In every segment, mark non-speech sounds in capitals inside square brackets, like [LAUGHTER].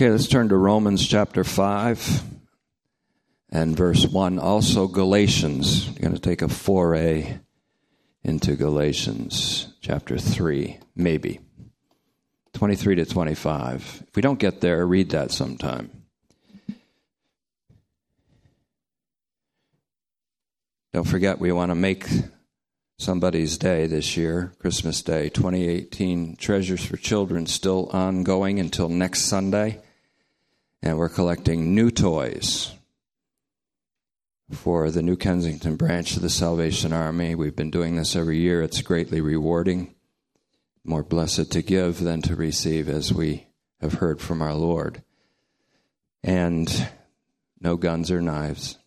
Okay, let's turn to Romans chapter 5 and verse 1. Also, Galatians. You're going to take a foray into Galatians chapter 3, maybe. 23 to 25. If we don't get there, read that sometime. Don't forget, we want to make somebody's day this year, Christmas Day, 2018 Treasures for Children, still ongoing until next Sunday. And we're collecting new toys for the New Kensington branch of the Salvation Army. We've been doing this every year, it's greatly rewarding. More blessed to give than to receive, as we have heard from our Lord. And no guns or knives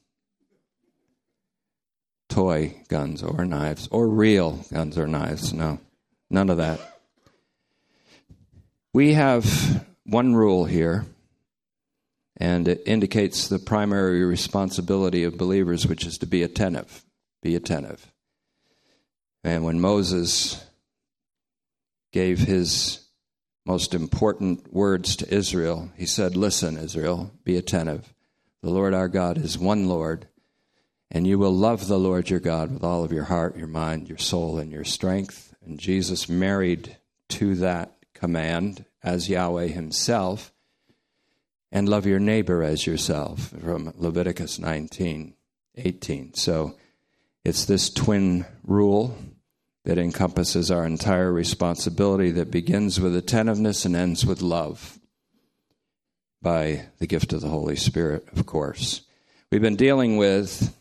toy guns or knives or real guns or knives. No, none of that. We have one rule here, and it indicates the primary responsibility of believers, which is to be attentive. Be attentive. And when Moses gave his most important words to Israel, he said, Listen, Israel, be attentive. The Lord our God is one Lord and you will love the Lord your God with all of your heart, your mind, your soul, and your strength. And Jesus married to that command as Yahweh himself. And love your neighbor as yourself from Leviticus 19, 18. So it's this twin rule that encompasses our entire responsibility that begins with attentiveness and ends with love by the gift of the Holy Spirit, of course. We've been dealing with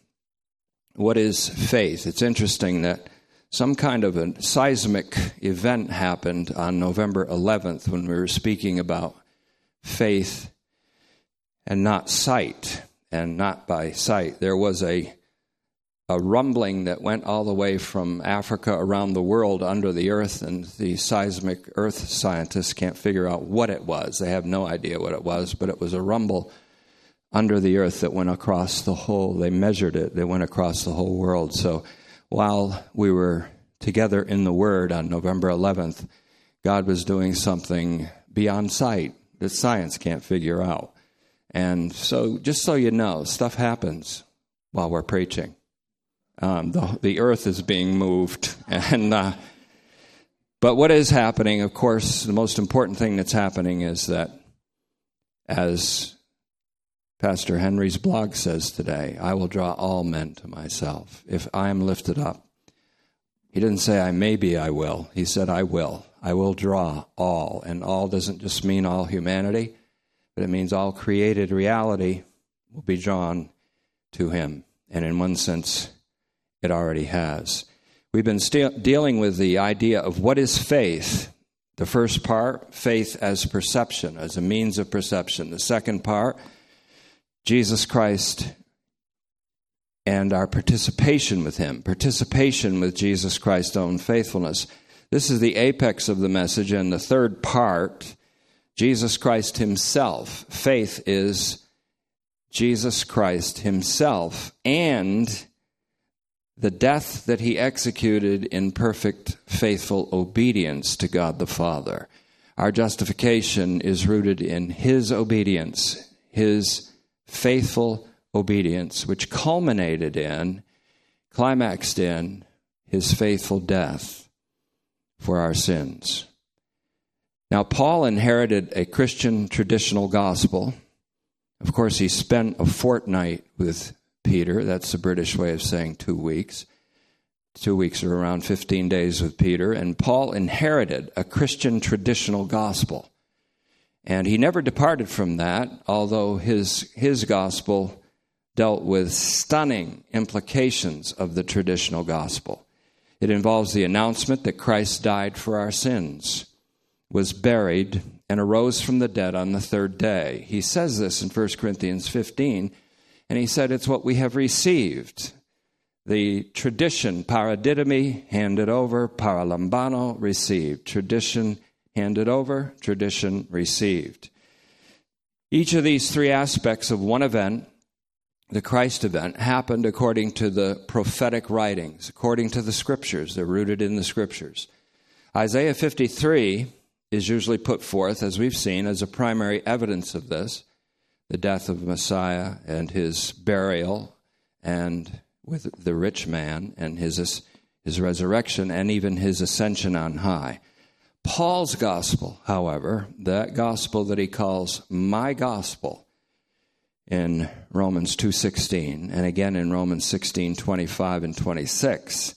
what is faith? It's interesting that some kind of a seismic event happened on November 11th when we were speaking about faith and not sight, and not by sight. There was a a rumbling that went all the way from Africa around the world under the earth, and the seismic earth scientists can't figure out what it was. They have no idea what it was, but it was a rumble under the earth that went across the whole, they measured it, they went across the whole world. So while we were together in the Word on November 11th, God was doing something beyond sight that science can't figure out. And so, just so you know, stuff happens while we're preaching. Um, the, the earth is being moved. [LAUGHS] And, uh, but what is happening, of course, the most important thing that's happening is that as Pastor Henry's blog says today, I will draw all men to myself if I am lifted up. He didn't say, I maybe I will. He said, I will. I will draw all. And all doesn't just mean all humanity, but it means all created reality will be drawn to him. And in one sense, it already has. We've been dealing with the idea of what is faith. The first part, faith as perception, as a means of perception. The second part, Jesus Christ and our participation with Him, participation with Jesus Christ's own faithfulness. This is the apex of the message. And the third part, Jesus Christ Himself. Faith is Jesus Christ Himself and the death that He executed in perfect, faithful obedience to God the Father. Our justification is rooted in His obedience, His faithful obedience, which culminated in, climaxed in, his faithful death for our sins. Now, Paul inherited a Christian traditional gospel. Of course, he spent a fortnight with Peter. That's the British way of saying two weeks. Two weeks are around 15 days with Peter. And Paul inherited a Christian traditional gospel. And he never departed from that, although his, his gospel dealt with stunning implications of the traditional gospel. It involves the announcement that Christ died for our sins, was buried, and arose from the dead on the third day. He says this in 1 Corinthians 15, and he said it's what we have received. The tradition, paradidomi, handed over, paralambano, received. Tradition handed over, tradition received. Each of these three aspects of one event, the Christ event, happened according to the prophetic writings, according to the scriptures. They're rooted in the scriptures. Isaiah 53 is usually put forth, as we've seen, as a primary evidence of this the death of Messiah and his burial, and with the rich man and his, his resurrection, and even his ascension on high. Paul's gospel, however, that gospel that he calls my gospel in Romans 2:16 and again in Romans 16:25 and 26,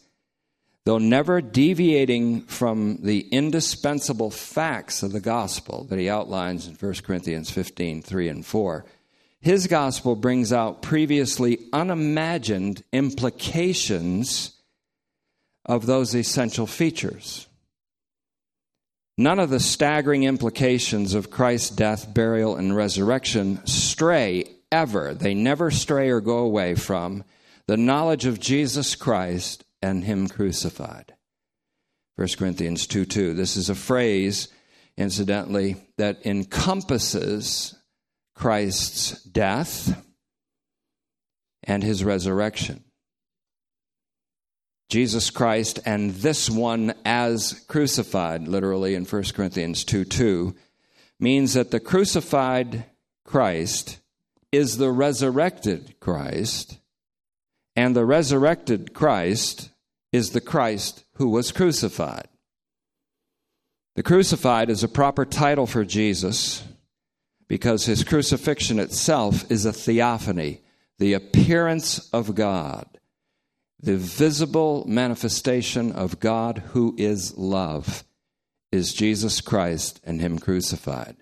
though never deviating from the indispensable facts of the gospel that he outlines in 1 Corinthians 15 3 and 4, his gospel brings out previously unimagined implications of those essential features. None of the staggering implications of Christ's death, burial, and resurrection stray ever. They never stray or go away from the knowledge of Jesus Christ and Him crucified. 1 Corinthians 2 2. This is a phrase, incidentally, that encompasses Christ's death and His resurrection. Jesus Christ and this one as crucified, literally in 1 Corinthians 2 2, means that the crucified Christ is the resurrected Christ, and the resurrected Christ is the Christ who was crucified. The crucified is a proper title for Jesus because his crucifixion itself is a theophany, the appearance of God, the visible manifestation of God who is love, is Jesus Christ and him crucified.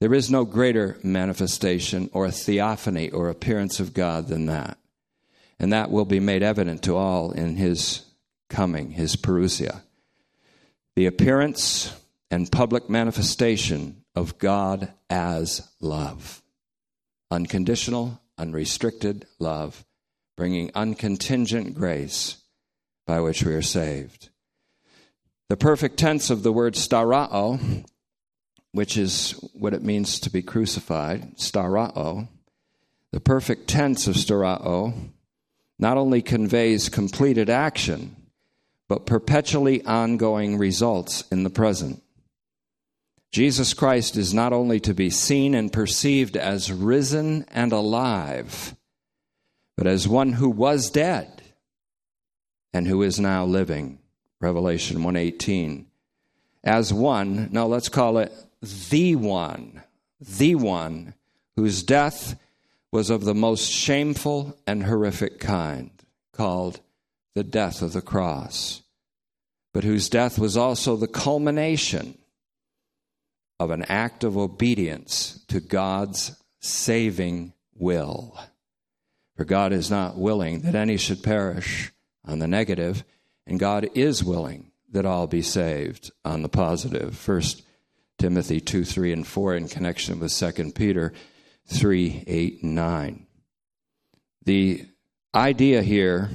There is no greater manifestation or theophany or appearance of God than that. And that will be made evident to all in his coming, his parousia. The appearance and public manifestation of God as love. Unconditional, unrestricted love, bringing uncontingent grace by which we are saved. The perfect tense of the word starao, which is what it means to be crucified, starao, the perfect tense of starao not only conveys completed action, but perpetually ongoing results in the present. Jesus Christ is not only to be seen and perceived as risen and alive, but as one who was dead and who is now living. Revelation 118. As one, now let's call it the one, the one whose death was of the most shameful and horrific kind, called the death of the cross, but whose death was also the culmination of an act of obedience to God's saving will. For God is not willing that any should perish on the negative, and God is willing that all be saved on the positive. First Timothy 2, 3, and 4 in connection with 2 Peter 3, 8, and 9. The idea here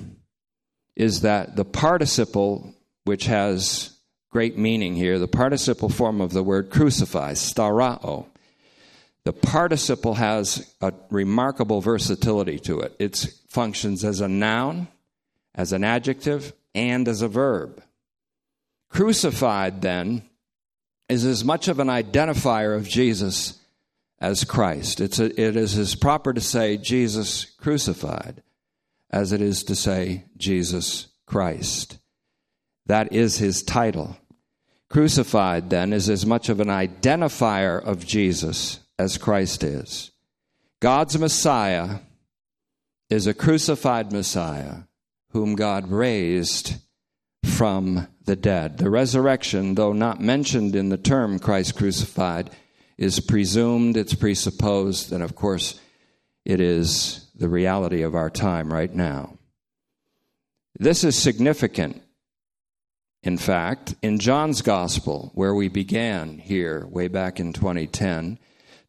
is that the participle, which has great meaning here, the participle form of the word crucify, starao, the participle has a remarkable versatility to it. It functions as a noun, as an adjective, and as a verb. Crucified, then, is as much of an identifier of Jesus as Christ. It's a, it is as proper to say Jesus crucified as it is to say Jesus Christ. That is his title. Crucified, then, is as much of an identifier of Jesus as Christ is. God's Messiah is a crucified Messiah whom God raised from the dead. The resurrection, though not mentioned in the term Christ crucified, is presumed, it's presupposed, and of course, it is the reality of our time right now. This is significant. In fact, in John's Gospel, where we began here way back in 2010,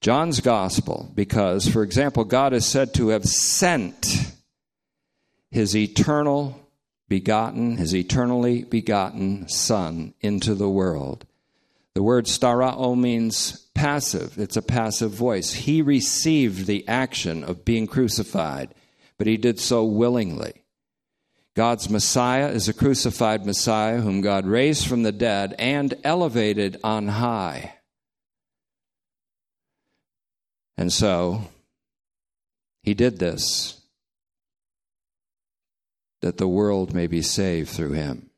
John's Gospel, because, for example, God is said to have sent his eternal begotten, his eternally begotten Son into the world. The word starao means passive, it's a passive voice. He received the action of being crucified, but he did so willingly. God's Messiah is a crucified Messiah whom God raised from the dead and elevated on high. And so, he did this that the world may be saved through him.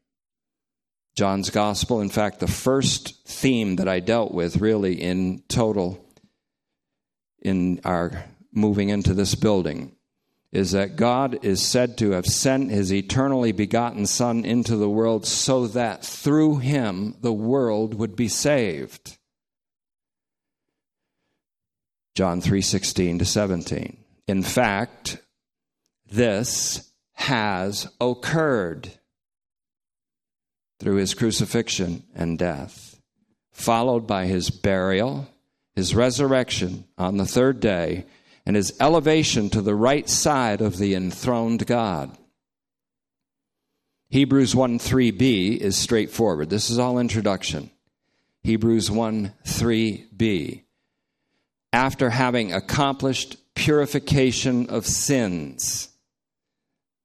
John's Gospel, in fact, the first theme that I dealt with really in total in our moving into this building is that God is said to have sent his eternally begotten Son into the world so that through him the world would be saved. John 3:16 to 17. In fact, this has occurred through his crucifixion and death, followed by his burial, his resurrection on the third day, and his elevation to the right side of the enthroned God. Hebrews 1 3b is straightforward. This is all introduction. Hebrews 1 3b. After having accomplished purification of sins,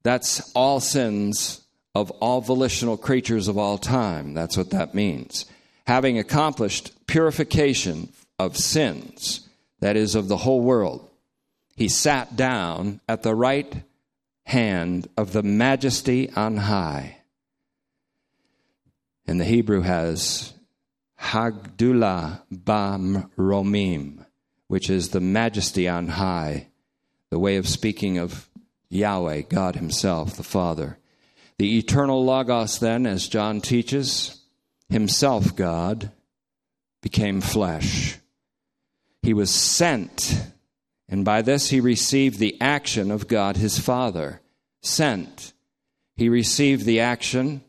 that's all sins of all volitional creatures of all time. That's what that means. Having accomplished purification of sins, that is, of the whole world, he sat down at the right hand of the majesty on high. And the Hebrew has Hagdullah Bam Romim, which is the majesty on high, the way of speaking of Yahweh, God Himself, the Father. The eternal Logos, then, as John teaches, Himself God, became flesh. He was sent and by this he received the action of God his Father, sent. He received the action.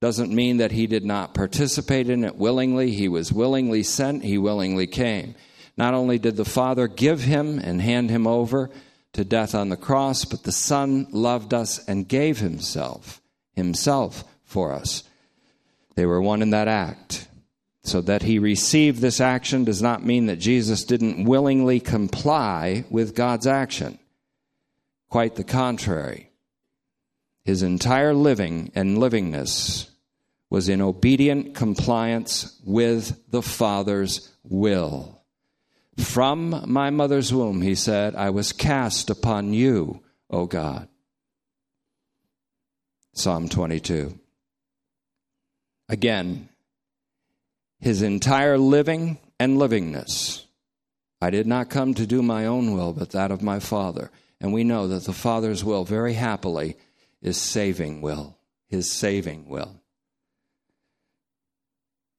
Doesn't mean that he did not participate in it willingly. He was willingly sent, he willingly came. Not only did the Father give him and hand him over to death on the cross, but the Son loved us and gave himself, himself for us. They were one in that act. So that he received this action does not mean that Jesus didn't willingly comply with God's action. Quite the contrary. His entire living and livingness was in obedient compliance with the Father's will. From my mother's womb, he said, I was cast upon you, O God. Psalm 22. Again, his entire living and livingness. I did not come to do my own will, but that of my Father. And we know that the Father's will, very happily, is saving will, his saving will.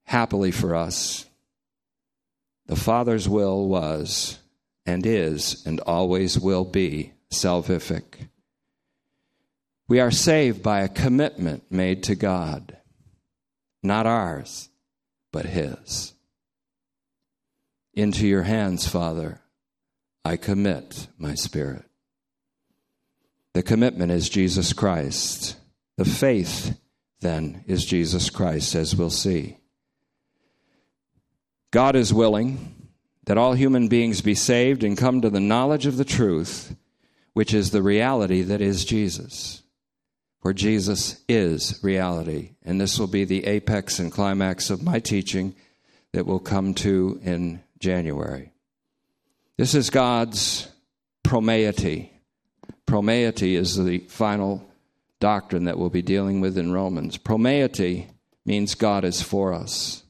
Happily for us, the Father's will was and is and always will be salvific. We are saved by a commitment made to God, not ours but His. Into your hands, Father, I commit my spirit. The commitment is Jesus Christ. The faith, then, is Jesus Christ, as we'll see. God is willing that all human beings be saved and come to the knowledge of the truth, which is the reality that is Jesus for Jesus is reality. And this will be the apex and climax of my teaching that we'll come to in January. This is God's promeity. Promeity is the final doctrine that we'll be dealing with in Romans. Promeity means God is for us.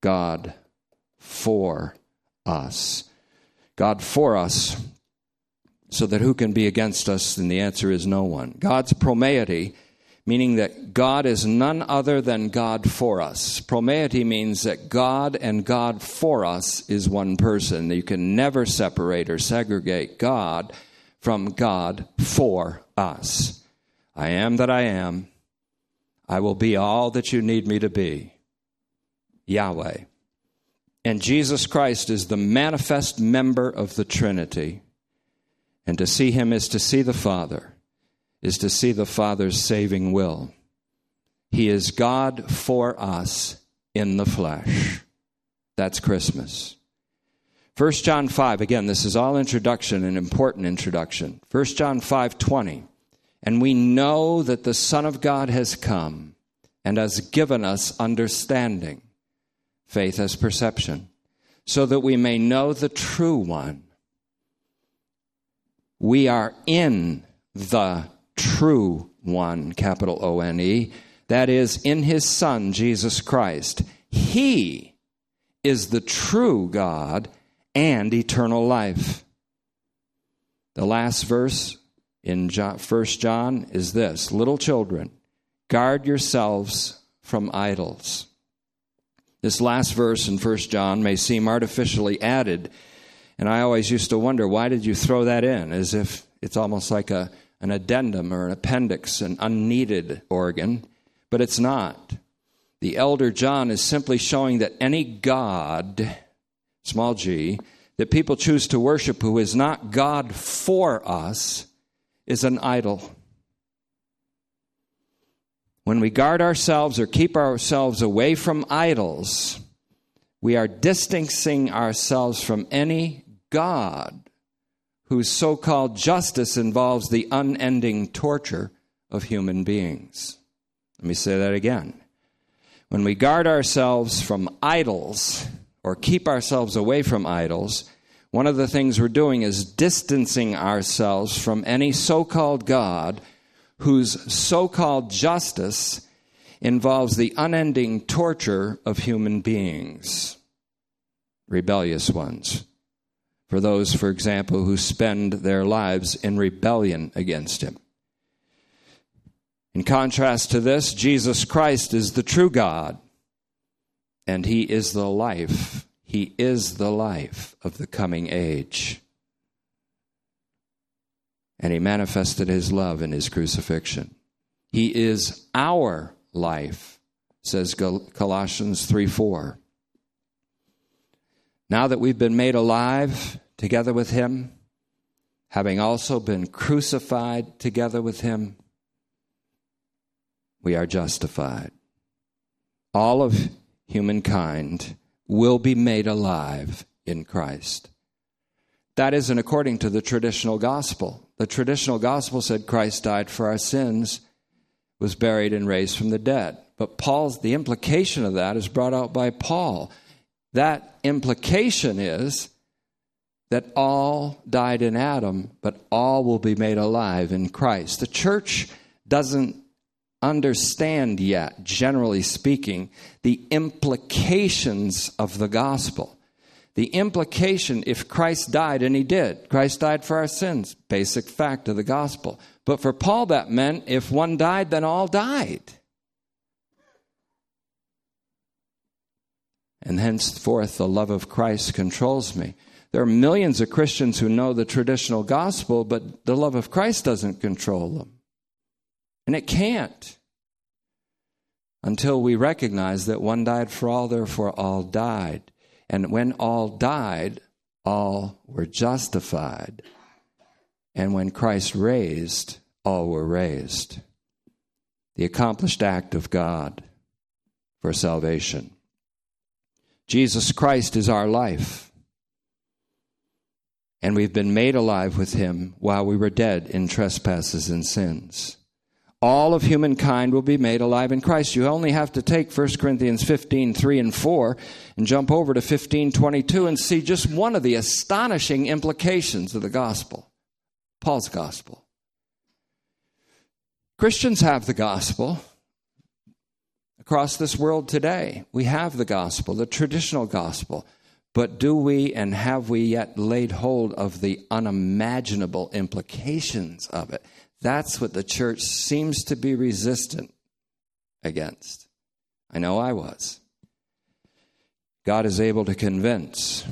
God for us. God for us so that who can be against us? And the answer is no one. God's promeity, meaning that God is none other than God for us. Promeity means that God and God for us is one person. You can never separate or segregate God from God for us. I am that I am. I will be all that you need me to be. Yahweh. And Jesus Christ is the manifest member of the Trinity. And to see him is to see the Father, is to see the Father's saving will. He is God for us in the flesh. That's Christmas. 1 John 5, again, this is all introduction, an important introduction. 1 John 5 20. And we know that the Son of God has come and has given us understanding, faith as perception, so that we may know the true one. We are in the true one, capital O N E, that is, in his Son, Jesus Christ. He is the true God and eternal life. The last verse in John, 1 John is this Little children, guard yourselves from idols. This last verse in 1 John may seem artificially added, and I always used to wonder why did you throw that in, as if it's almost like a, an addendum or an appendix, an unneeded organ, but it's not. The elder John is simply showing that any God, small g, that people choose to worship who is not God for us is an idol. When we guard ourselves or keep ourselves away from idols, we are distancing ourselves from any God whose so called justice involves the unending torture of human beings. Let me say that again. When we guard ourselves from idols or keep ourselves away from idols, one of the things we're doing is distancing ourselves from any so called God whose so called justice involves the unending torture of human beings, rebellious ones. For those, for example, who spend their lives in rebellion against Him. In contrast to this, Jesus Christ is the true God, and He is the life he is the life of the coming age. And he manifested his love in his crucifixion. He is our life, says Colossians 3 4. Now that we've been made alive together with him, having also been crucified together with him, we are justified. All of humankind will be made alive in Christ. That isn't according to the traditional gospel. The traditional gospel said Christ died for our sins, was buried, and raised from the dead. But Paul's the implication of that is brought out by Paul. That implication is that all died in Adam, but all will be made alive in Christ. The church doesn't understand yet, generally speaking, the implications of the gospel. The implication, if Christ died, and he did, Christ died for our sins, basic fact of the gospel. But for Paul, that meant if one died, then all died. And henceforth, the love of Christ controls me. There are millions of Christians who know the traditional gospel, but the love of Christ doesn't control them. And it can't until we recognize that one died for all, therefore all died. And when all died, all were justified. And when Christ raised, all were raised. The accomplished act of God for salvation. Jesus Christ is our life. And we've been made alive with him while we were dead in trespasses and sins all of humankind will be made alive in Christ. You only have to take 1 Corinthians 15, 3 and 4 and jump over to 15, 22 and see just one of the astonishing implications of the gospel, Paul's gospel. Christians have the gospel across this world today. We have the gospel, the traditional gospel. But do we and have we yet laid hold of the unimaginable implications of it? That's what the church seems to be resistant against. I know I was. God is able to convince,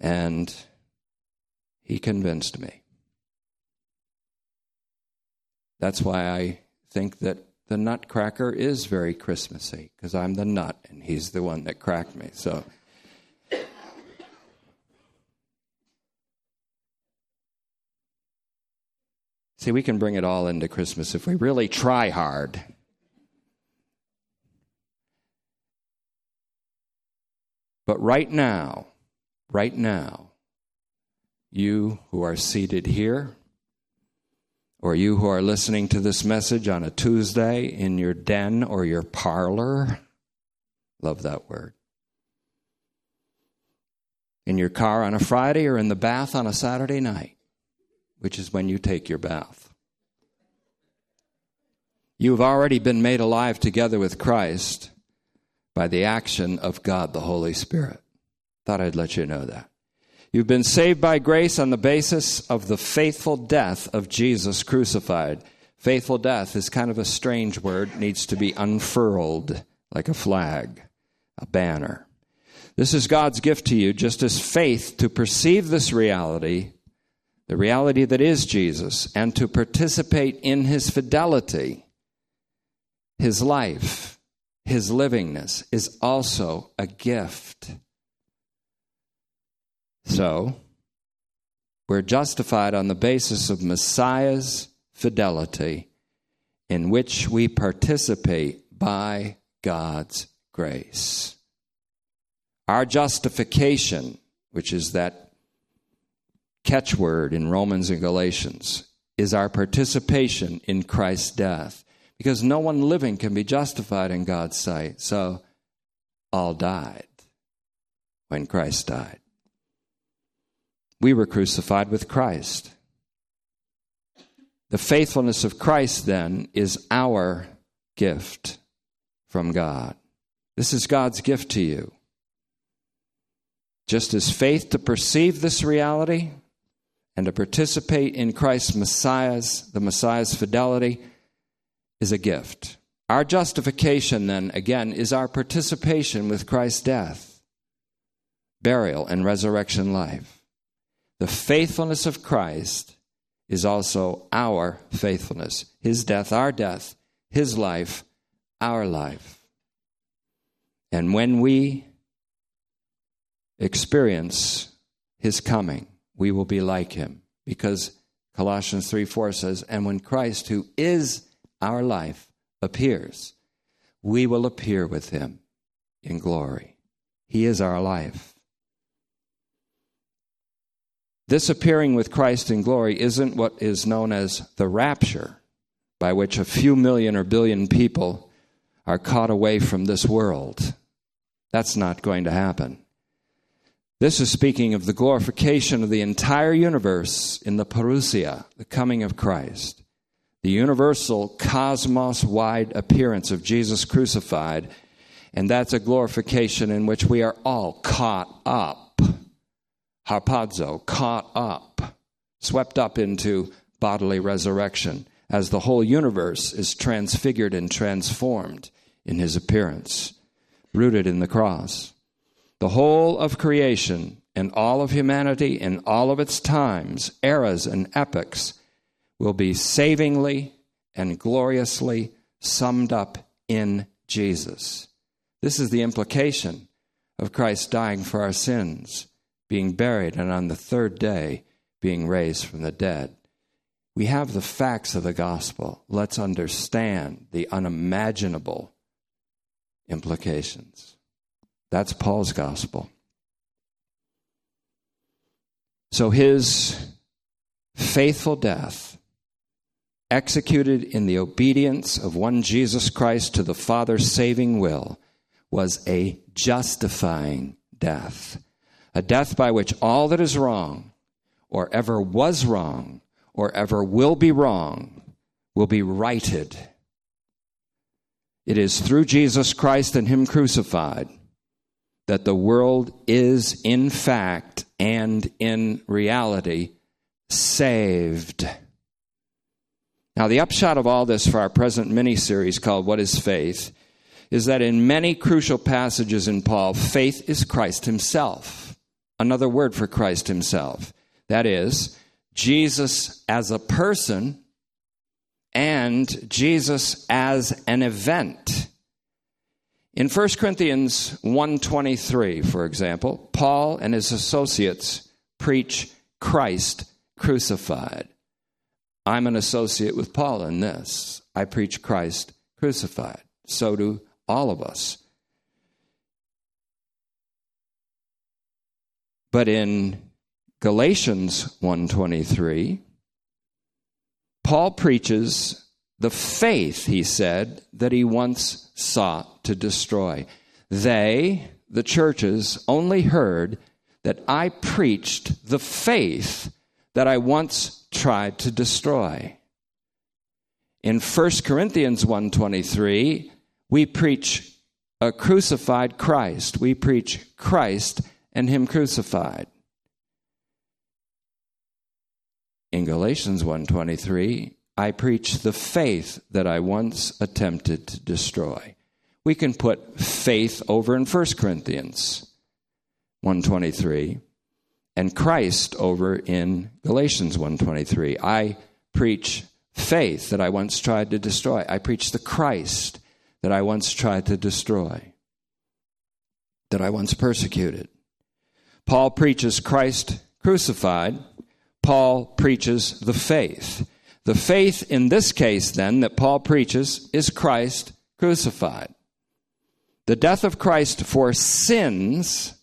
and He convinced me. That's why I think that the nutcracker is very Christmassy, because I'm the nut and He's the one that cracked me. So. See, we can bring it all into Christmas if we really try hard. But right now, right now, you who are seated here, or you who are listening to this message on a Tuesday in your den or your parlor. Love that word. In your car on a Friday or in the bath on a Saturday night, which is when you take your bath. You have already been made alive together with Christ by the action of God the Holy Spirit. Thought I'd let you know that. You've been saved by grace on the basis of the faithful death of Jesus crucified. Faithful death is kind of a strange word, needs to be unfurled like a flag, a banner. This is God's gift to you, just as faith to perceive this reality, the reality that is Jesus, and to participate in his fidelity, his life, his livingness, is also a gift. So, we're justified on the basis of Messiah's fidelity, in which we participate by God's grace. Our justification, which is that catchword in Romans and Galatians, is our participation in Christ's death. Because no one living can be justified in God's sight. So all died when Christ died. We were crucified with Christ. The faithfulness of Christ, then, is our gift from God. This is God's gift to you. Just as faith to perceive this reality and to participate in Christ's Messiah's, the Messiah's fidelity, is a gift. Our justification, then, again, is our participation with Christ's death, burial, and resurrection life. The faithfulness of Christ is also our faithfulness. His death, our death. His life, our life. And when we experience His coming, we will be like Him. Because Colossians 3 4 says, And when Christ, who is our life, appears, we will appear with Him in glory. He is our life. This appearing with Christ in glory isn't what is known as the rapture, by which a few million or billion people are caught away from this world. That's not going to happen. This is speaking of the glorification of the entire universe in the parousia, the coming of Christ, the universal cosmos wide appearance of Jesus crucified, and that's a glorification in which we are all caught up harpazo, caught up, swept up into bodily resurrection, as the whole universe is transfigured and transformed in his appearance, rooted in the cross. The whole of creation and all of humanity in all of its times, eras, and epochs will be savingly and gloriously summed up in Jesus. This is the implication of Christ dying for our sins being buried, and on the third day being raised from the dead. We have the facts of the gospel. Let's understand the unimaginable implications. That's Paul's gospel. So his faithful death, executed in the obedience of one Jesus Christ to the Father's saving will, was a justifying death a death by which all that is wrong, or ever was wrong, or ever will be wrong, will be righted. It is through Jesus Christ and Him crucified that the world is, in fact and in reality, saved. Now, the upshot of all this for our present mini series called What is Faith is that in many crucial passages in Paul, faith is Christ Himself another word for Christ himself. That is, Jesus as a person and Jesus as an event. In 1 Corinthians 1:23, for example, Paul and his associates preach Christ crucified. I'm an associate with Paul in this. I preach Christ crucified. So do all of us. But in Galatians 1:23, Paul preaches the faith, he said, that he once sought to destroy. They, the churches, only heard that I preached the faith that I once tried to destroy. In 1 Corinthians 1:23, we preach a crucified Christ. We preach Christ and him crucified. In Galatians 1:23, I preach the faith that I once attempted to destroy. We can put faith over in 1 Corinthians 123 and Christ over in Galatians 123. I preach faith that I once tried to destroy. I preach the Christ that I once tried to destroy, that I once persecuted. Paul preaches Christ crucified. Paul preaches the faith. The faith in this case, then, that Paul preaches is Christ crucified. The death of Christ for sins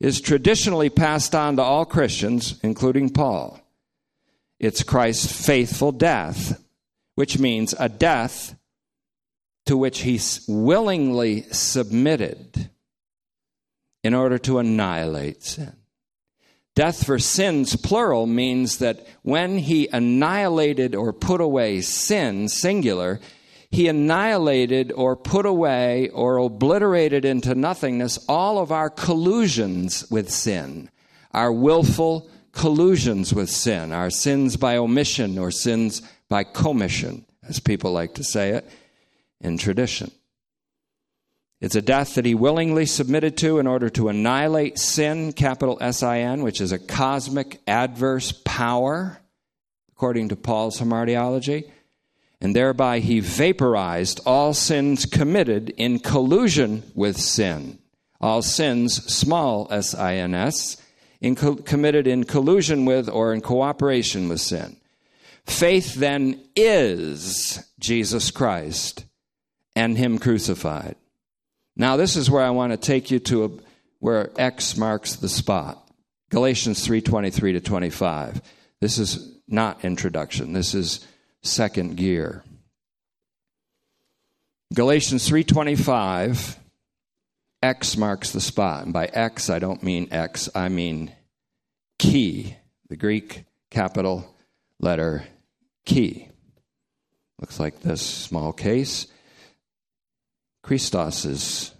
is traditionally passed on to all Christians, including Paul. It's Christ's faithful death, which means a death to which he willingly submitted in order to annihilate sin. Death for sins, plural, means that when he annihilated or put away sin, singular, he annihilated or put away or obliterated into nothingness all of our collusions with sin, our willful collusions with sin, our sins by omission or sins by commission, as people like to say it in tradition. It's a death that he willingly submitted to in order to annihilate sin, capital S I N, which is a cosmic adverse power, according to Paul's hamartiology and thereby he vaporized all sins committed in collusion with sin. All sins, small s i n s, committed in collusion with or in cooperation with sin. Faith then is Jesus Christ and him crucified. Now this is where I want to take you to a, where X marks the spot. Galatians 3:23 to 25. This is not introduction. This is second gear. Galatians 3:25 X marks the spot. And by X I don't mean X, I mean key, the Greek capital letter key. Looks like this small case. Christos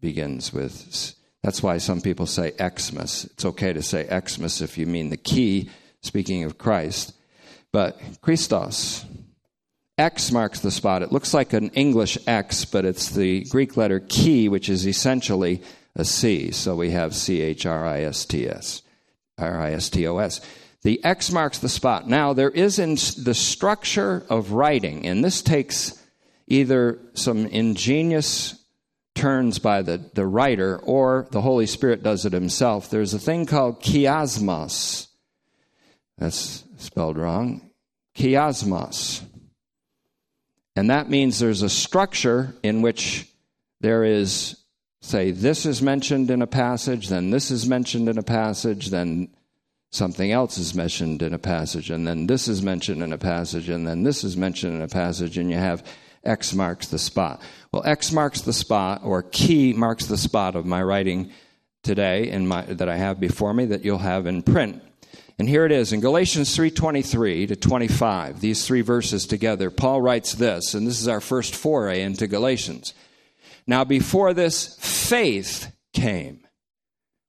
begins with that's why some people say Xmas. It's okay to say Xmas if you mean the key, speaking of Christ. But Christos, X marks the spot. It looks like an English X, but it's the Greek letter chi, which is essentially a C. So we have C H R I S T S, R I S T O S. The X marks the spot. Now, there is in the structure of writing, and this takes either some ingenious turns by the, the writer or the Holy Spirit does it himself. There's a thing called chiasmos. That's spelled wrong. Chiasmos. And that means there's a structure in which there is, say, this is mentioned in a passage, then this is mentioned in a passage, then something else is mentioned in a passage, and then this is mentioned in a passage, and then this is mentioned in a passage, and you have X marks the spot. Well, X marks the spot, or key marks the spot of my writing today in my, that I have before me that you'll have in print. And here it is in Galatians 3:23 to 25. These three verses together. Paul writes this, and this is our first foray into Galatians. Now before this faith came.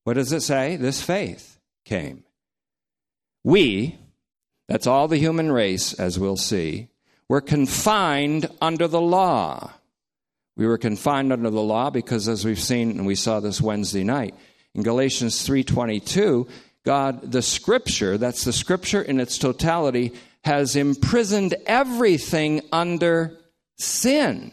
What does it say? This faith came. We, that's all the human race as we'll see, were confined under the law. We were confined under the law because as we've seen and we saw this Wednesday night in Galatians 3:22 God, the scripture, that's the scripture in its totality, has imprisoned everything under sin.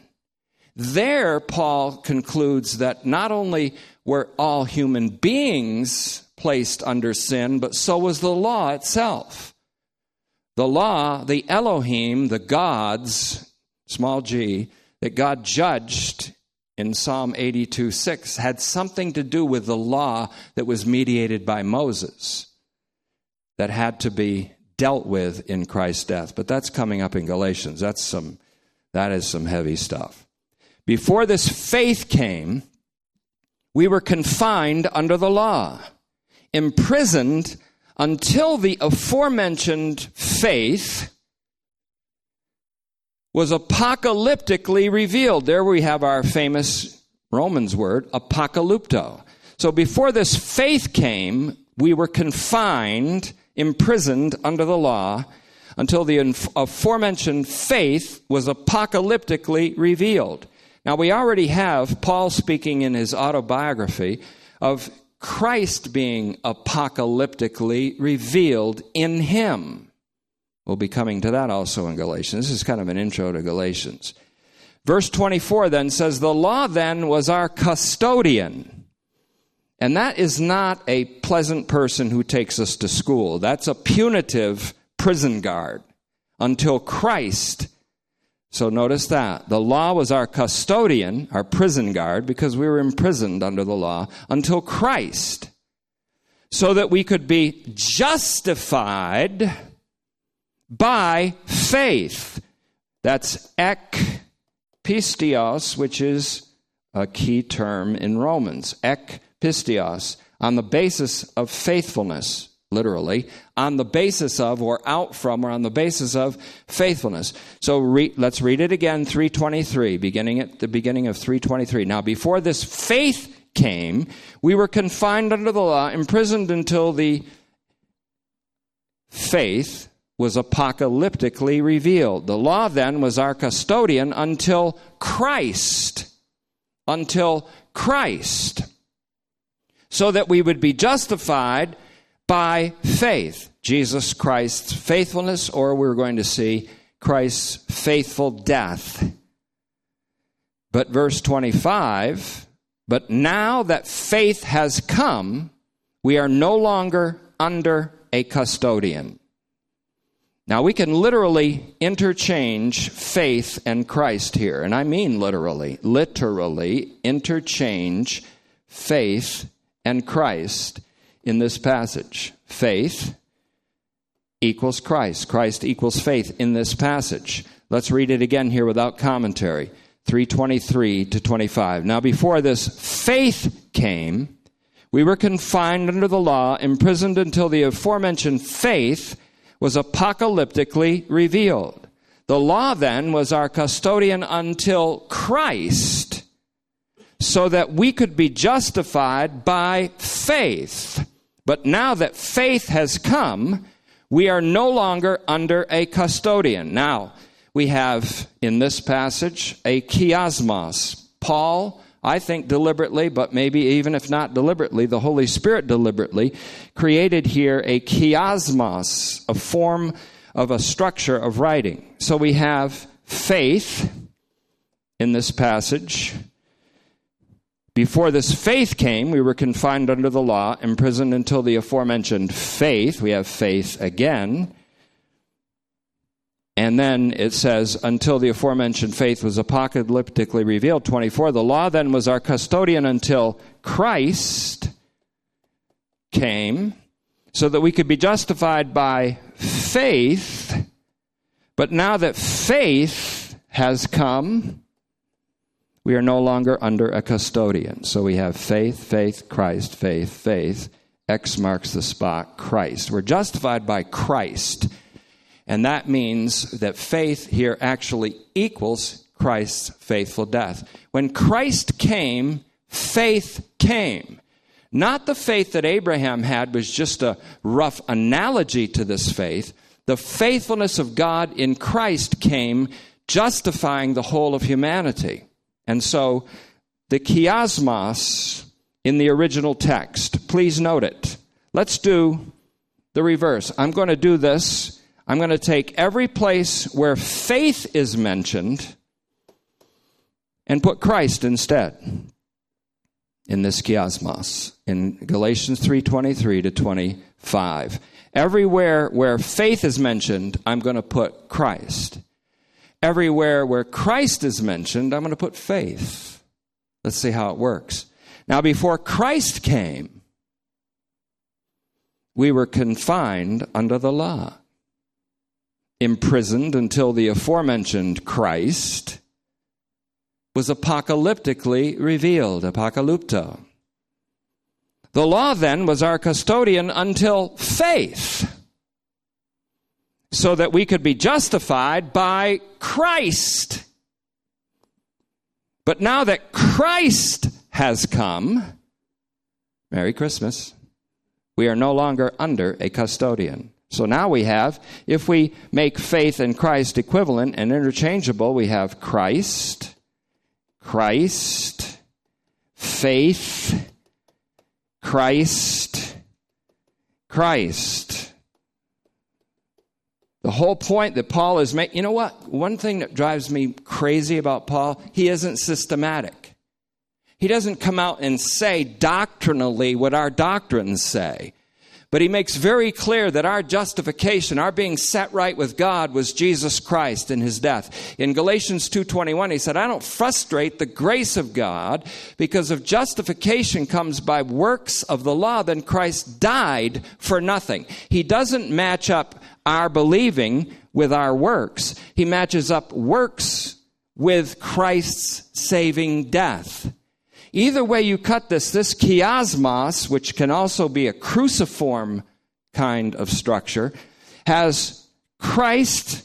There, Paul concludes that not only were all human beings placed under sin, but so was the law itself. The law, the Elohim, the gods, small g, that God judged in Psalm 82 6 had something to do with the law that was mediated by Moses that had to be dealt with in Christ's death. But that's coming up in Galatians. That's some that is some heavy stuff. Before this faith came, we were confined under the law, imprisoned until the aforementioned faith was apocalyptically revealed. There we have our famous Romans word, apocalypto. So before this faith came, we were confined, imprisoned under the law until the aforementioned faith was apocalyptically revealed. Now, we already have Paul speaking in his autobiography of Christ being apocalyptically revealed in him. We'll be coming to that also in Galatians. This is kind of an intro to Galatians. Verse 24 then says, The law then was our custodian. And that is not a pleasant person who takes us to school. That's a punitive prison guard until Christ. So notice that. The law was our custodian, our prison guard, because we were imprisoned under the law until Christ. So that we could be justified by faith. That's ek pisteos, which is a key term in Romans. Ek pisteos, on the basis of faithfulness literally, on the basis of, or out from, or on the basis of faithfulness. So re- let's read it again, 323, beginning at the beginning of 323. Now, before this faith came, we were confined under the law, imprisoned until the faith was apocalyptically revealed. The law then was our custodian until Christ. Until Christ. So that we would be justified by faith. Jesus Christ's faithfulness, or we're going to see Christ's faithful death. But verse 25, but now that faith has come, we are no longer under a custodian. Now, we can literally interchange faith and Christ here, and I mean literally, literally interchange faith and Christ in this passage. Faith equals Christ. Christ equals faith in this passage. Let's read it again here without commentary. 323 to 25. Now, before this faith came, we were confined under the law, imprisoned until the aforementioned faith was apocalyptically revealed. The law then was our custodian until Christ, so that we could be justified by faith. But now that faith has come, we are no longer under a custodian. Now, we have in this passage a chiasmos. Paul, I think deliberately, but maybe even if not deliberately, the Holy Spirit deliberately created here a chiasmos, a form of a structure of writing. So we have faith in this passage. Before this faith came, we were confined under the law, imprisoned until the aforementioned faith. We have faith again. And then it says, until the aforementioned faith was apocalyptically revealed. 24. The law then was our custodian until Christ came, so that we could be justified by faith. But now that faith has come, we are no longer under a custodian. So we have faith, faith, Christ, faith, faith. X marks the spot, Christ. We're justified by Christ. And that means that faith here actually equals Christ's faithful death. When Christ came, faith came. Not the faith that Abraham had was just a rough analogy to this faith. The faithfulness of God in Christ came, justifying the whole of humanity. And so the chiasmos in the original text, please note it. Let's do the reverse. I'm going to do this. I'm going to take every place where faith is mentioned and put Christ instead in this chiasmos in Galatians 3:23 to 25. Everywhere where faith is mentioned, I'm going to put Christ. Everywhere where Christ is mentioned, I'm going to put faith. Let's see how it works. Now, before Christ came, we were confined under the law. imprisoned until the aforementioned Christ was apocalyptically revealed, apocalypto. The law then was our custodian until faith, so that we could be justified by Christ. But now that Christ has come, Merry Christmas, we are no longer under a custodian. So now we have, if we make faith in Christ equivalent and interchangeable, we have Christ, Christ, faith, Christ, Christ. The whole point that Paul is making, you know what? One thing that drives me crazy about Paul, he isn't systematic. He doesn't come out and say doctrinally what our doctrines say. But he makes very clear that our justification, our being set right with God was Jesus Christ and his death. In Galatians 2:21 he said, "I don't frustrate the grace of God because if justification comes by works of the law, then Christ died for nothing." He doesn't match up our believing with our works. He matches up works with Christ's saving death. Either way you cut this, this chiasmos, which can also be a cruciform kind of structure, has Christ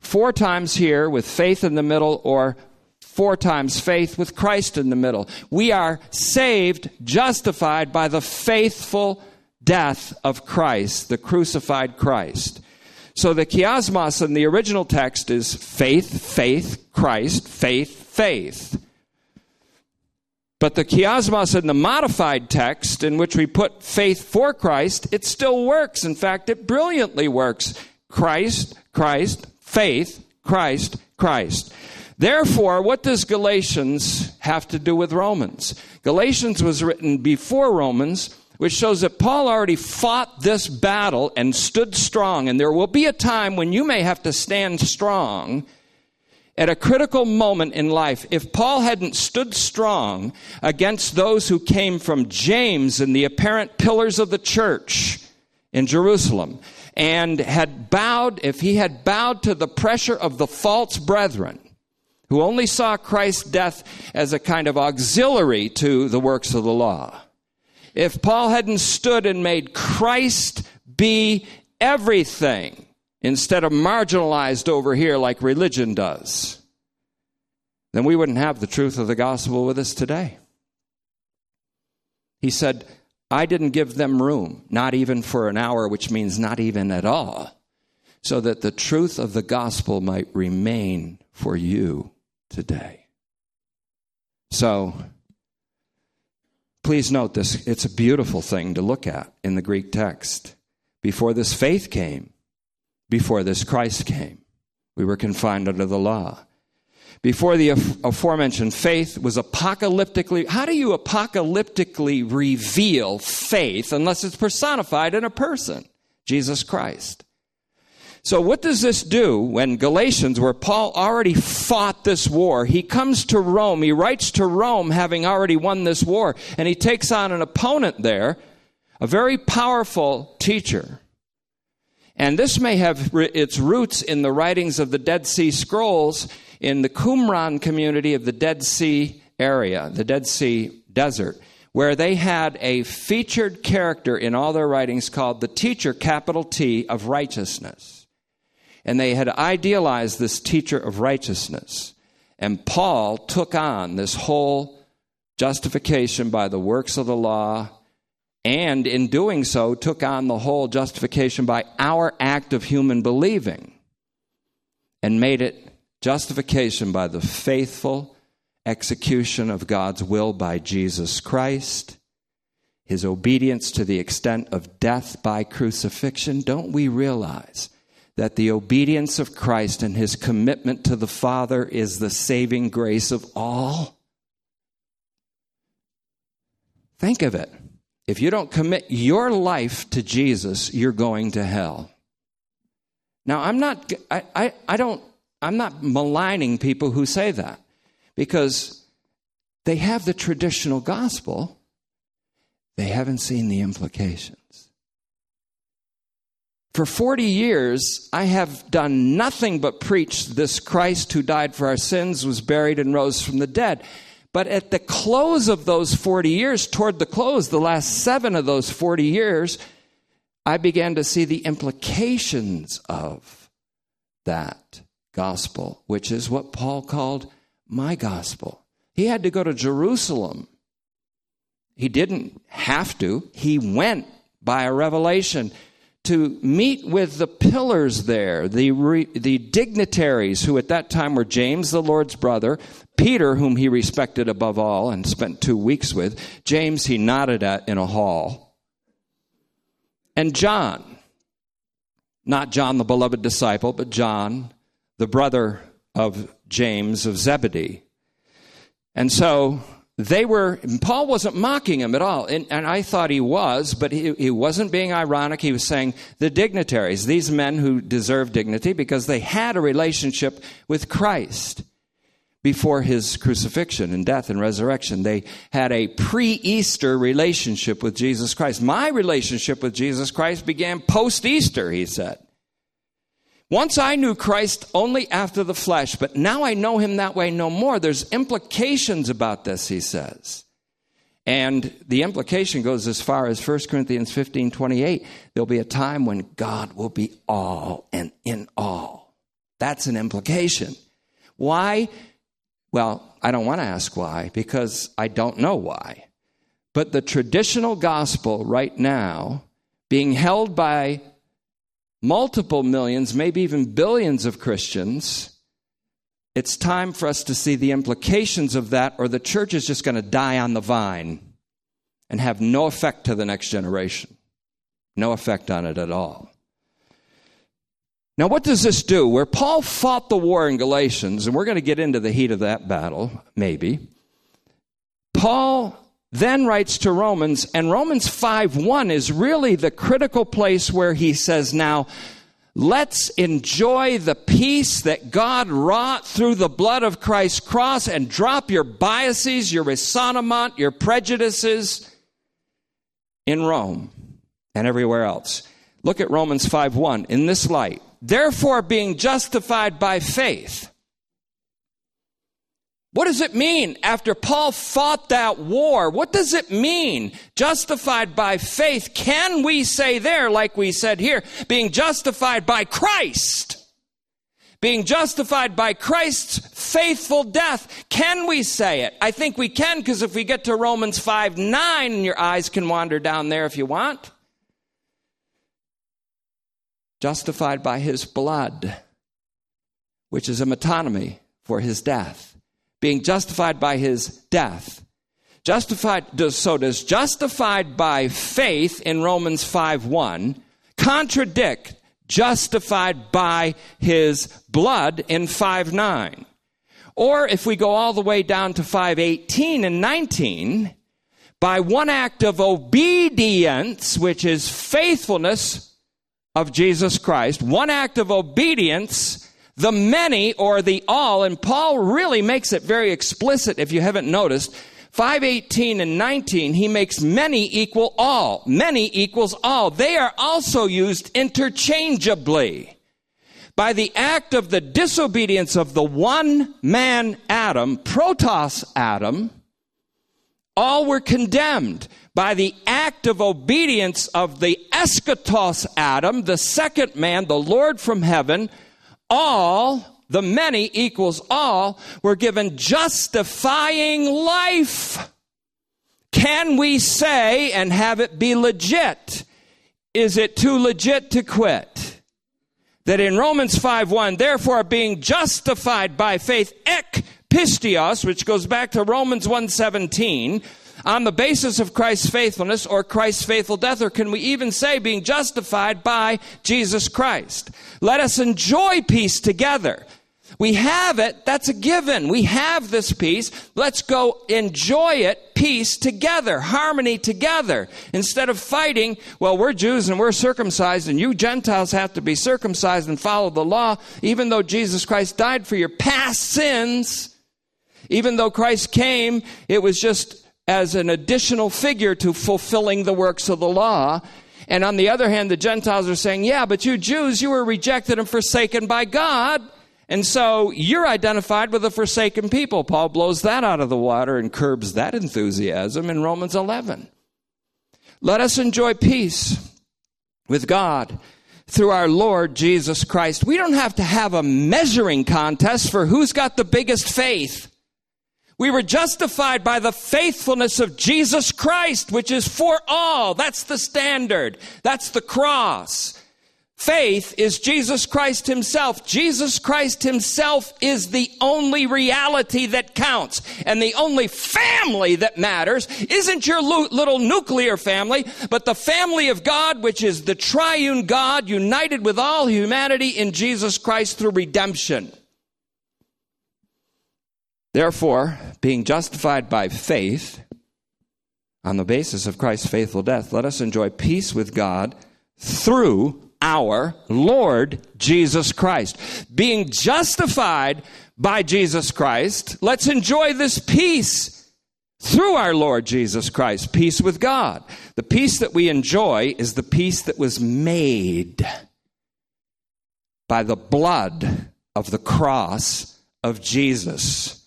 four times here with faith in the middle, or four times faith with Christ in the middle. We are saved, justified by the faithful death of Christ, the crucified Christ. So the chiasmos in the original text is faith, faith, Christ, faith, faith. But the chiasmos in the modified text, in which we put faith for Christ, it still works. In fact, it brilliantly works. Christ, Christ, faith, Christ, Christ. Therefore, what does Galatians have to do with Romans? Galatians was written before Romans, which shows that Paul already fought this battle and stood strong. And there will be a time when you may have to stand strong at a critical moment in life, if Paul hadn't stood strong against those who came from James and the apparent pillars of the church in Jerusalem, and had bowed, if he had bowed to the pressure of the false brethren, who only saw Christ's death as a kind of auxiliary to the works of the law, if Paul hadn't stood and made Christ be everything, instead of marginalized over here like religion does, then we wouldn't have the truth of the gospel with us today. He said, I didn't give them room, not even for an hour, which means not even at all, so that the truth of the gospel might remain for you today. So, please note this it's a beautiful thing to look at in the Greek text. Before this faith came, before this Christ came. We were confined under the law. Before the aforementioned faith was apocalyptically, how do you apocalyptically reveal faith unless it's personified in a person? Jesus Christ. So, what does this do when Galatians, where Paul already fought this war, he comes to Rome, he writes to Rome having already won this war, and he takes on an opponent there, a very powerful teacher. And this may have its roots in the writings of the Dead Sea Scrolls in the Qumran community of the Dead Sea area, the Dead Sea desert, where they had a featured character in all their writings called the teacher, capital T, of righteousness. And they had idealized this teacher of righteousness. And Paul took on this whole justification by the works of the law and in doing so took on the whole justification by our act of human believing and made it justification by the faithful execution of God's will by Jesus Christ, his obedience to the extent of death by crucifixion. Don't we realize that the obedience of Christ and his commitment to the Father is the saving grace of all? Think of it. If you don't commit your life to Jesus, you're going to hell. Now, I'm not, I, I, I don't, I'm not maligning people who say that because they have the traditional gospel, they haven't seen the implications. For 40 years, I have done nothing but preach this Christ who died for our sins, was buried, and rose from the dead. But at the close of those 40 years, toward the close, the last seven of those 40 years, I began to see the implications of that gospel, which is what Paul called my gospel. He had to go to Jerusalem. He didn't have to, he went by a revelation to meet with the pillars there, the, re, the dignitaries who at that time were James, the Lord's brother, Peter, whom he respected above all and spent two weeks with, James, he nodded at in a hall, and John, not John, the beloved disciple, but John, the brother of James of Zebedee. And so they were, Paul wasn't mocking him at all. And, and I thought he was, but he, he wasn't being ironic. He was saying the dignitaries, these men who deserve dignity because they had a relationship with Christ before his crucifixion and death and resurrection. They had a pre Easter relationship with Jesus Christ. My relationship with Jesus Christ began post Easter, he said. Once I knew Christ only after the flesh, but now I know him that way no more. There's implications about this, he says. And the implication goes as far as 1 Corinthians 15 28. There'll be a time when God will be all and in all. That's an implication. Why? Well, I don't want to ask why because I don't know why. But the traditional gospel right now, being held by multiple millions, maybe even billions of Christians, it's time for us to see the implications of that, or the church is just going to die on the vine and have no effect to the next generation. No effect on it at all. Now, what does this do? Where Paul fought the war in Galatians, and we're going to get into the heat of that battle, maybe, Paul then writes to Romans, and Romans 5 1 is really the critical place where he says, Now, let's enjoy the peace that God wrought through the blood of Christ's cross and drop your biases, your raisonnement, your prejudices in Rome and everywhere else. Look at Romans 5 1 in this light. Therefore, being justified by faith, what does it mean after Paul fought that war? What does it mean? Justified by faith. Can we say there, like we said here, being justified by Christ? Being justified by Christ's faithful death. Can we say it? I think we can because if we get to Romans 5 9, your eyes can wander down there if you want. Justified by his blood, which is a metonymy for his death being justified by his death. Justified, so does justified by faith in Romans 5 1 contradict justified by his blood in 5 9? Or if we go all the way down to 518 and 19, by one act of obedience, which is faithfulness of Jesus Christ, one act of obedience the many or the all, and Paul really makes it very explicit if you haven't noticed. 518 and 19, he makes many equal all. Many equals all. They are also used interchangeably. By the act of the disobedience of the one man Adam, protos Adam, all were condemned. By the act of obedience of the eschatos Adam, the second man, the Lord from heaven, all, the many equals all, were given justifying life. Can we say and have it be legit? Is it too legit to quit? That in Romans 5 1, therefore being justified by faith, ek pisteos, which goes back to Romans 1 17, on the basis of Christ's faithfulness or Christ's faithful death, or can we even say being justified by Jesus Christ? Let us enjoy peace together. We have it, that's a given. We have this peace. Let's go enjoy it, peace together, harmony together. Instead of fighting, well, we're Jews and we're circumcised, and you Gentiles have to be circumcised and follow the law, even though Jesus Christ died for your past sins. Even though Christ came, it was just as an additional figure to fulfilling the works of the law. And on the other hand, the Gentiles are saying, yeah, but you Jews, you were rejected and forsaken by God. And so you're identified with the forsaken people. Paul blows that out of the water and curbs that enthusiasm in Romans 11. Let us enjoy peace with God through our Lord Jesus Christ. We don't have to have a measuring contest for who's got the biggest faith. We were justified by the faithfulness of Jesus Christ, which is for all. That's the standard. That's the cross. Faith is Jesus Christ Himself. Jesus Christ Himself is the only reality that counts. And the only family that matters isn't your little nuclear family, but the family of God, which is the triune God united with all humanity in Jesus Christ through redemption. Therefore, being justified by faith, on the basis of Christ's faithful death, let us enjoy peace with God through our Lord Jesus Christ. Being justified by Jesus Christ, let's enjoy this peace through our Lord Jesus Christ, peace with God. The peace that we enjoy is the peace that was made by the blood of the cross of Jesus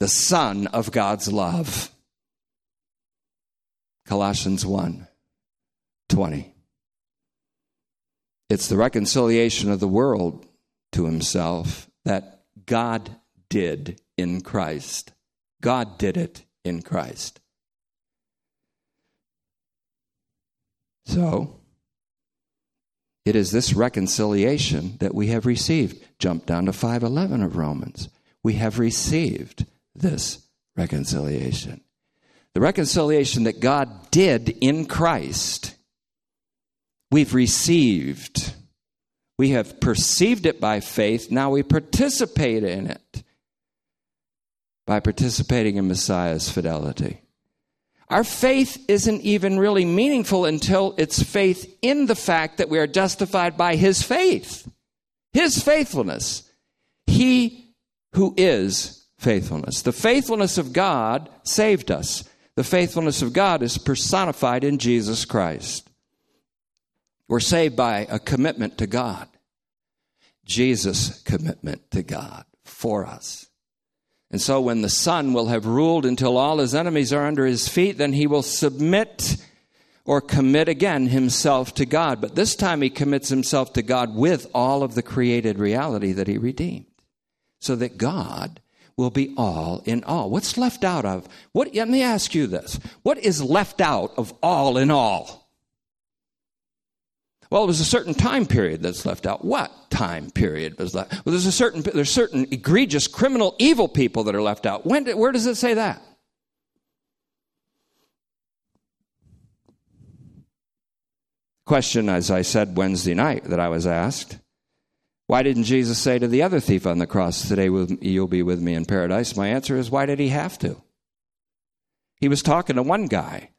the Son of God's love. Colossians 1 20. It's the reconciliation of the world to himself that God did in Christ. God did it in Christ. So, it is this reconciliation that we have received. Jump down to 511 of Romans. We have received this reconciliation. The reconciliation that God did in Christ, we've received. We have perceived it by faith. Now we participate in it by participating in Messiah's fidelity. Our faith isn't even really meaningful until it's faith in the fact that we are justified by His faith, His faithfulness. He who is faithfulness. The faithfulness of God saved us. The faithfulness of God is personified in Jesus Christ. We're saved by a commitment to God. Jesus' commitment to God for us. And so when the Son will have ruled until all his enemies are under his feet, then he will submit or commit again himself to God. But this time he commits himself to God with all of the created reality that he redeemed. So that God will be all in all. What's left out of? What let me ask you this. What is left out of all in all? Well, there's a certain time period that's left out. What time period was left? Well, there's a certain there's certain egregious criminal evil people that are left out. When where does it say that? Question, as I said Wednesday night, that I was asked why didn't Jesus say to the other thief on the cross, Today you'll be with me in paradise? My answer is, Why did he have to? He was talking to one guy.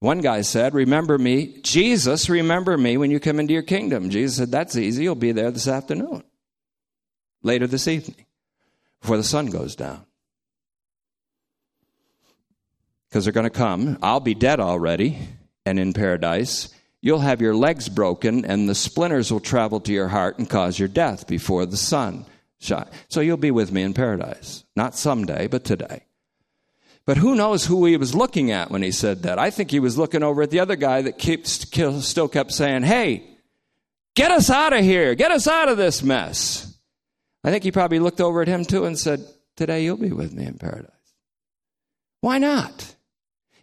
One guy said, Remember me, Jesus, remember me when you come into your kingdom. Jesus said, That's easy. You'll be there this afternoon, later this evening, before the sun goes down. Because they're going to come. I'll be dead already and in paradise you'll have your legs broken and the splinters will travel to your heart and cause your death before the sun shine. So you'll be with me in paradise. Not someday, but today. But who knows who he was looking at when he said that? I think he was looking over at the other guy that keeps, still kept saying, Hey, get us out of here. Get us out of this mess. I think he probably looked over at him too and said, Today you'll be with me in paradise. Why not?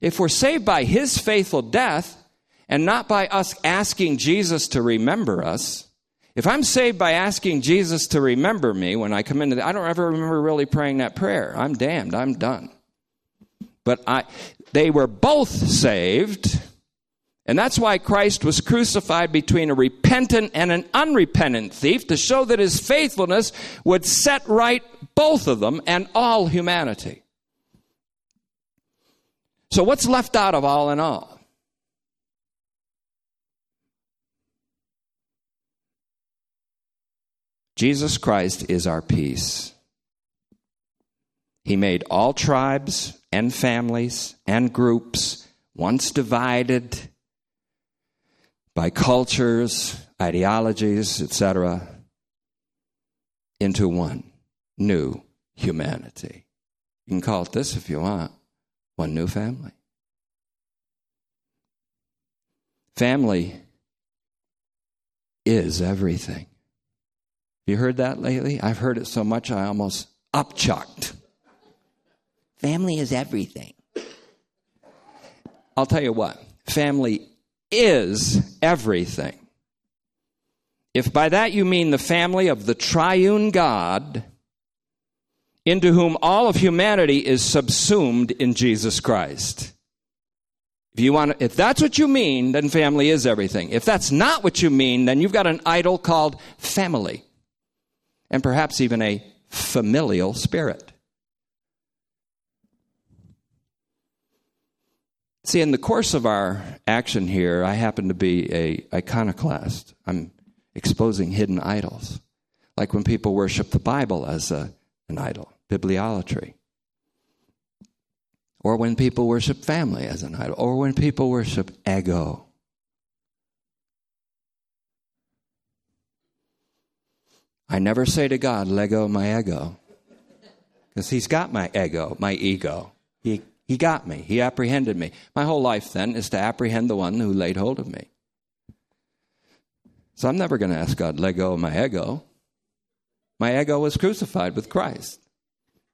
If we're saved by his faithful death, and not by us asking Jesus to remember us. If I'm saved by asking Jesus to remember me when I come into the, I don't ever remember really praying that prayer. I'm damned. I'm done. But I, they were both saved. And that's why Christ was crucified between a repentant and an unrepentant thief to show that his faithfulness would set right both of them and all humanity. So, what's left out of all in all? Jesus Christ is our peace. He made all tribes and families and groups, once divided by cultures, ideologies, etc., into one new humanity. You can call it this if you want one new family. Family is everything. You heard that lately? I've heard it so much I almost upchucked. Family is everything. I'll tell you what, family is everything. If by that you mean the family of the triune God, into whom all of humanity is subsumed in Jesus Christ. If you want if that's what you mean, then family is everything. If that's not what you mean, then you've got an idol called family. And perhaps even a familial spirit. See, in the course of our action here, I happen to be a iconoclast. I'm exposing hidden idols, like when people worship the Bible as a, an idol, bibliolatry, or when people worship family as an idol, or when people worship ego. I never say to God, Lego my ego, because He's got my ego, my ego. He he got me. He apprehended me. My whole life then is to apprehend the one who laid hold of me. So I'm never going to ask God, let go my ego. My ego was crucified with Christ.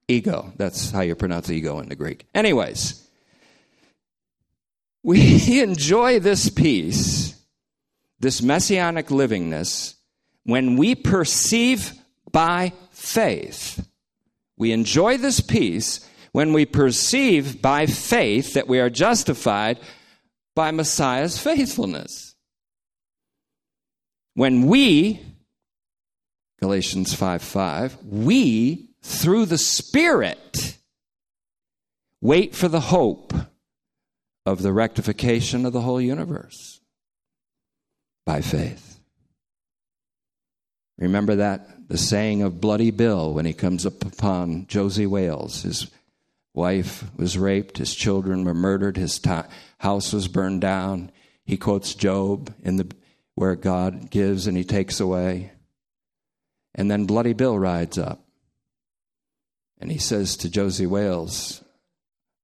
Ego. That's how you pronounce ego in the Greek. Anyways, we [LAUGHS] enjoy this peace, this messianic livingness, when we perceive by faith. We enjoy this peace when we perceive by faith that we are justified by Messiah's faithfulness. When we, Galatians 5 5, we, through the Spirit, wait for the hope of the rectification of the whole universe by faith. Remember that the saying of Bloody Bill when he comes up upon Josey Wales, his wife was raped, his children were murdered, his house was burned down. He quotes Job in the where God gives and he takes away. And then Bloody Bill rides up. And he says to Josey Wales,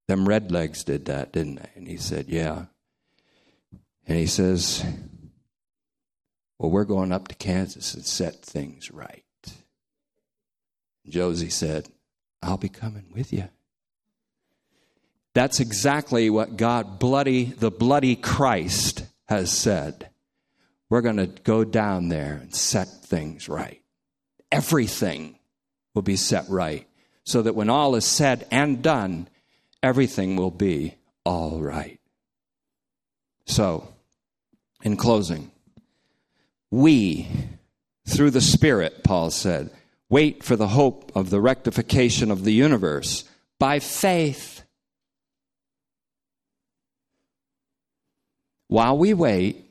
Them redlegs did that, didn't they? And he said, Yeah. And he says, Well, we're going up to Kansas and set things right. Josey said, I'll be coming with you. That's exactly what God, bloody, the bloody Christ, has said. We're going to go down there and set things right. Everything will be set right so that when all is said and done, everything will be all right. So, in closing, we, through the Spirit, Paul said, wait for the hope of the rectification of the universe by faith. While we wait,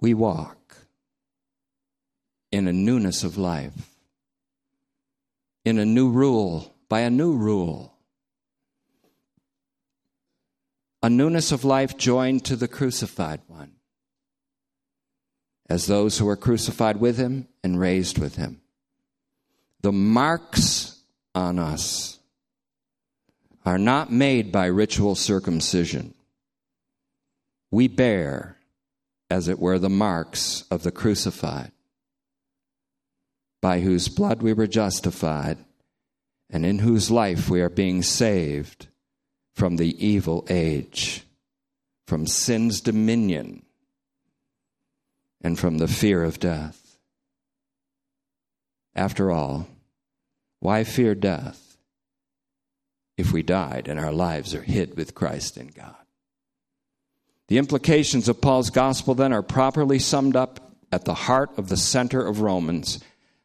we walk in a newness of life, in a new rule, by a new rule. A newness of life joined to the crucified one, as those who were crucified with him and raised with him. The marks on us are not made by ritual circumcision we bear, as it were, the marks of the crucified, by whose blood we were justified, and in whose life we are being saved from the evil age, from sin's dominion, and from the fear of death. After all, why fear death if we died and our lives are hid with Christ in God? The implications of Paul's gospel then are properly summed up at the heart of the center of Romans,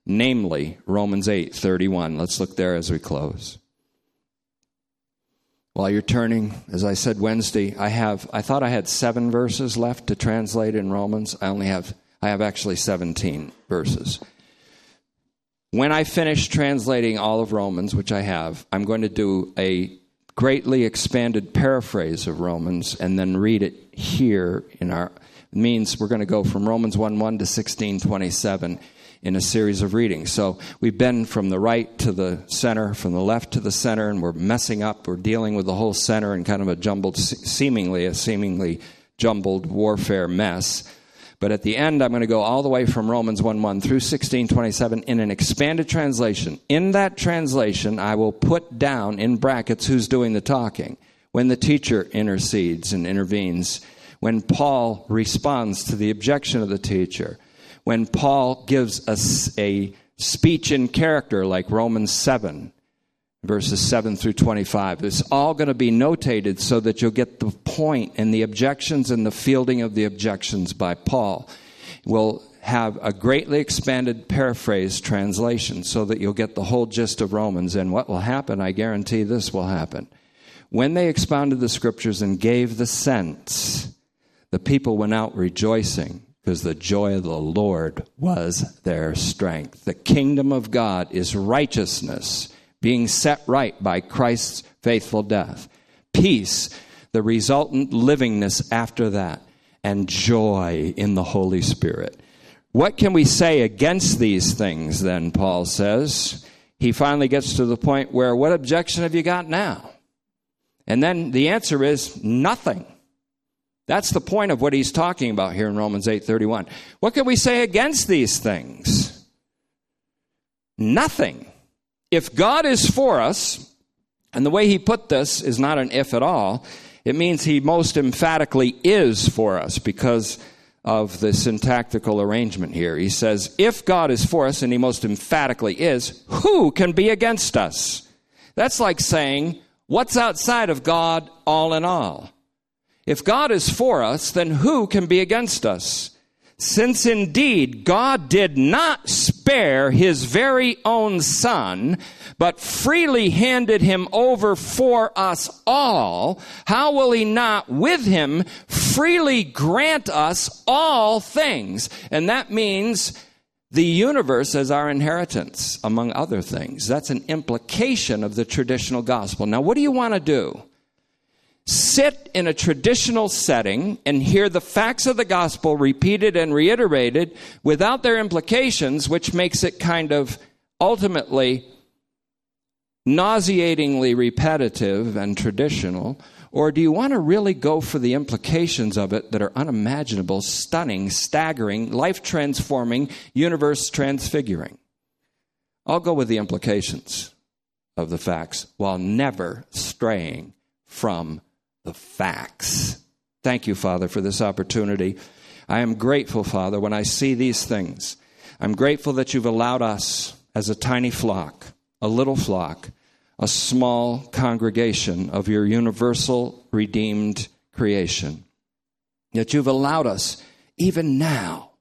namely Romans 8:31. Let's look there as we close. While you're turning, as I said Wednesday, I have I thought I had 7 verses left to translate in Romans. I only have I have actually 17 verses. When I finish translating all of Romans, which I have, I'm going to do a greatly expanded paraphrase of Romans and then read it here in our means we're going to go from Romans 1 1 to 16 27 in a series of readings. So we've been from the right to the center, from the left to the center, and we're messing up. We're dealing with the whole center in kind of a jumbled, seemingly a seemingly jumbled warfare mess. But at the end, I'm going to go all the way from Romans 1 1 through 1627 in an expanded translation. In that translation, I will put down in brackets who's doing the talking. When the teacher intercedes and intervenes, when Paul responds to the objection of the teacher, when Paul gives us a speech in character like Romans 7, verses 7 through 25. It's all going to be notated so that you'll get the point and the objections and the fielding of the objections by Paul. We'll have a greatly expanded paraphrase translation so that you'll get the whole gist of Romans. And what will happen, I guarantee this will happen. When they expounded the scriptures and gave the sense, the people went out rejoicing because the joy of the Lord was their strength. The kingdom of God is righteousness being set right by Christ's faithful death. Peace, the resultant livingness after that, and joy in the Holy Spirit. What can we say against these things, then, Paul says? He finally gets to the point where, what objection have you got now? And then the answer is nothing. That's the point of what he's talking about here in Romans 8:31. What can we say against these things? Nothing. If God is for us, and the way he put this is not an if at all, it means he most emphatically is for us because of the syntactical arrangement here. He says, if God is for us, and he most emphatically is, who can be against us? That's like saying, what's outside of God all in all? If God is for us, then who can be against us? Since indeed God did not spare his very own son, but freely handed him over for us all, how will he not with him freely grant us all things? And that means the universe as our inheritance, among other things. That's an implication of the traditional gospel. Now, what do you want to do? Sit in a traditional setting and hear the facts of the gospel repeated and reiterated without their implications, which makes it kind of ultimately nauseatingly repetitive and traditional? Or do you want to really go for the implications of it that are unimaginable, stunning, staggering, life transforming, universe transfiguring? I'll go with the implications of the facts while never straying from the facts. Thank you, Father, for this opportunity. I am grateful, Father, when I see these things. I'm grateful that you've allowed us as a tiny flock, a little flock, a small congregation of your universal redeemed creation. That you've allowed us, even now,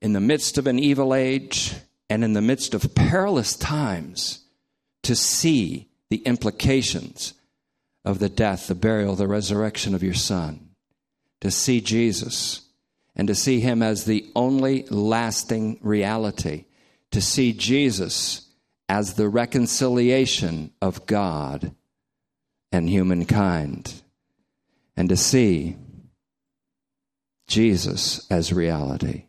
in the midst of an evil age and in the midst of perilous times, to see the implications of the death, the burial, the resurrection of your Son, to see Jesus and to see Him as the only lasting reality, to see Jesus as the reconciliation of God and humankind, and to see Jesus as reality.